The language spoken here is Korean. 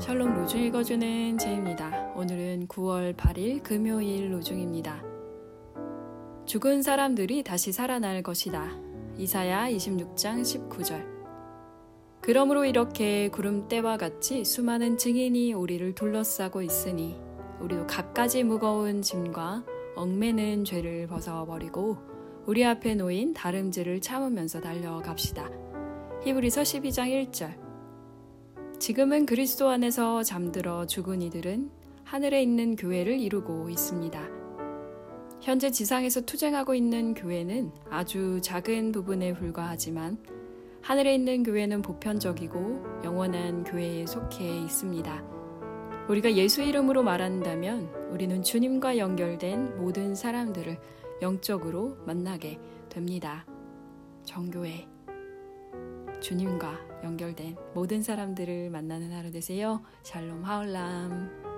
샬롬 로중 읽어주는 제입니다. 오늘은 9월 8일 금요일 로중입니다. 죽은 사람들이 다시 살아날 것이다. 이사야 26장 19절. 그러므로 이렇게 구름대와 같이 수많은 증인이 우리를 둘러싸고 있으니 우리도 갖가지 무거운 짐과 얽매는 죄를 벗어버리고 우리 앞에 놓인 다름질을 참으면서 달려갑시다. 히브리서 12장 1절. 지금은 그리스도 안에서 잠들어 죽은 이들은 하늘에 있는 교회를 이루고 있습니다. 현재 지상에서 투쟁하고 있는 교회는 아주 작은 부분에 불과하지만 하늘에 있는 교회는 보편적이고 영원한 교회에 속해 있습니다. 우리가 예수 이름으로 말한다면 우리는 주님과 연결된 모든 사람들을 영적으로 만나게 됩니다. 정교회. 주님과 연결된 모든 사람들을 만나는 하루 되세요. 샬롬 하울람.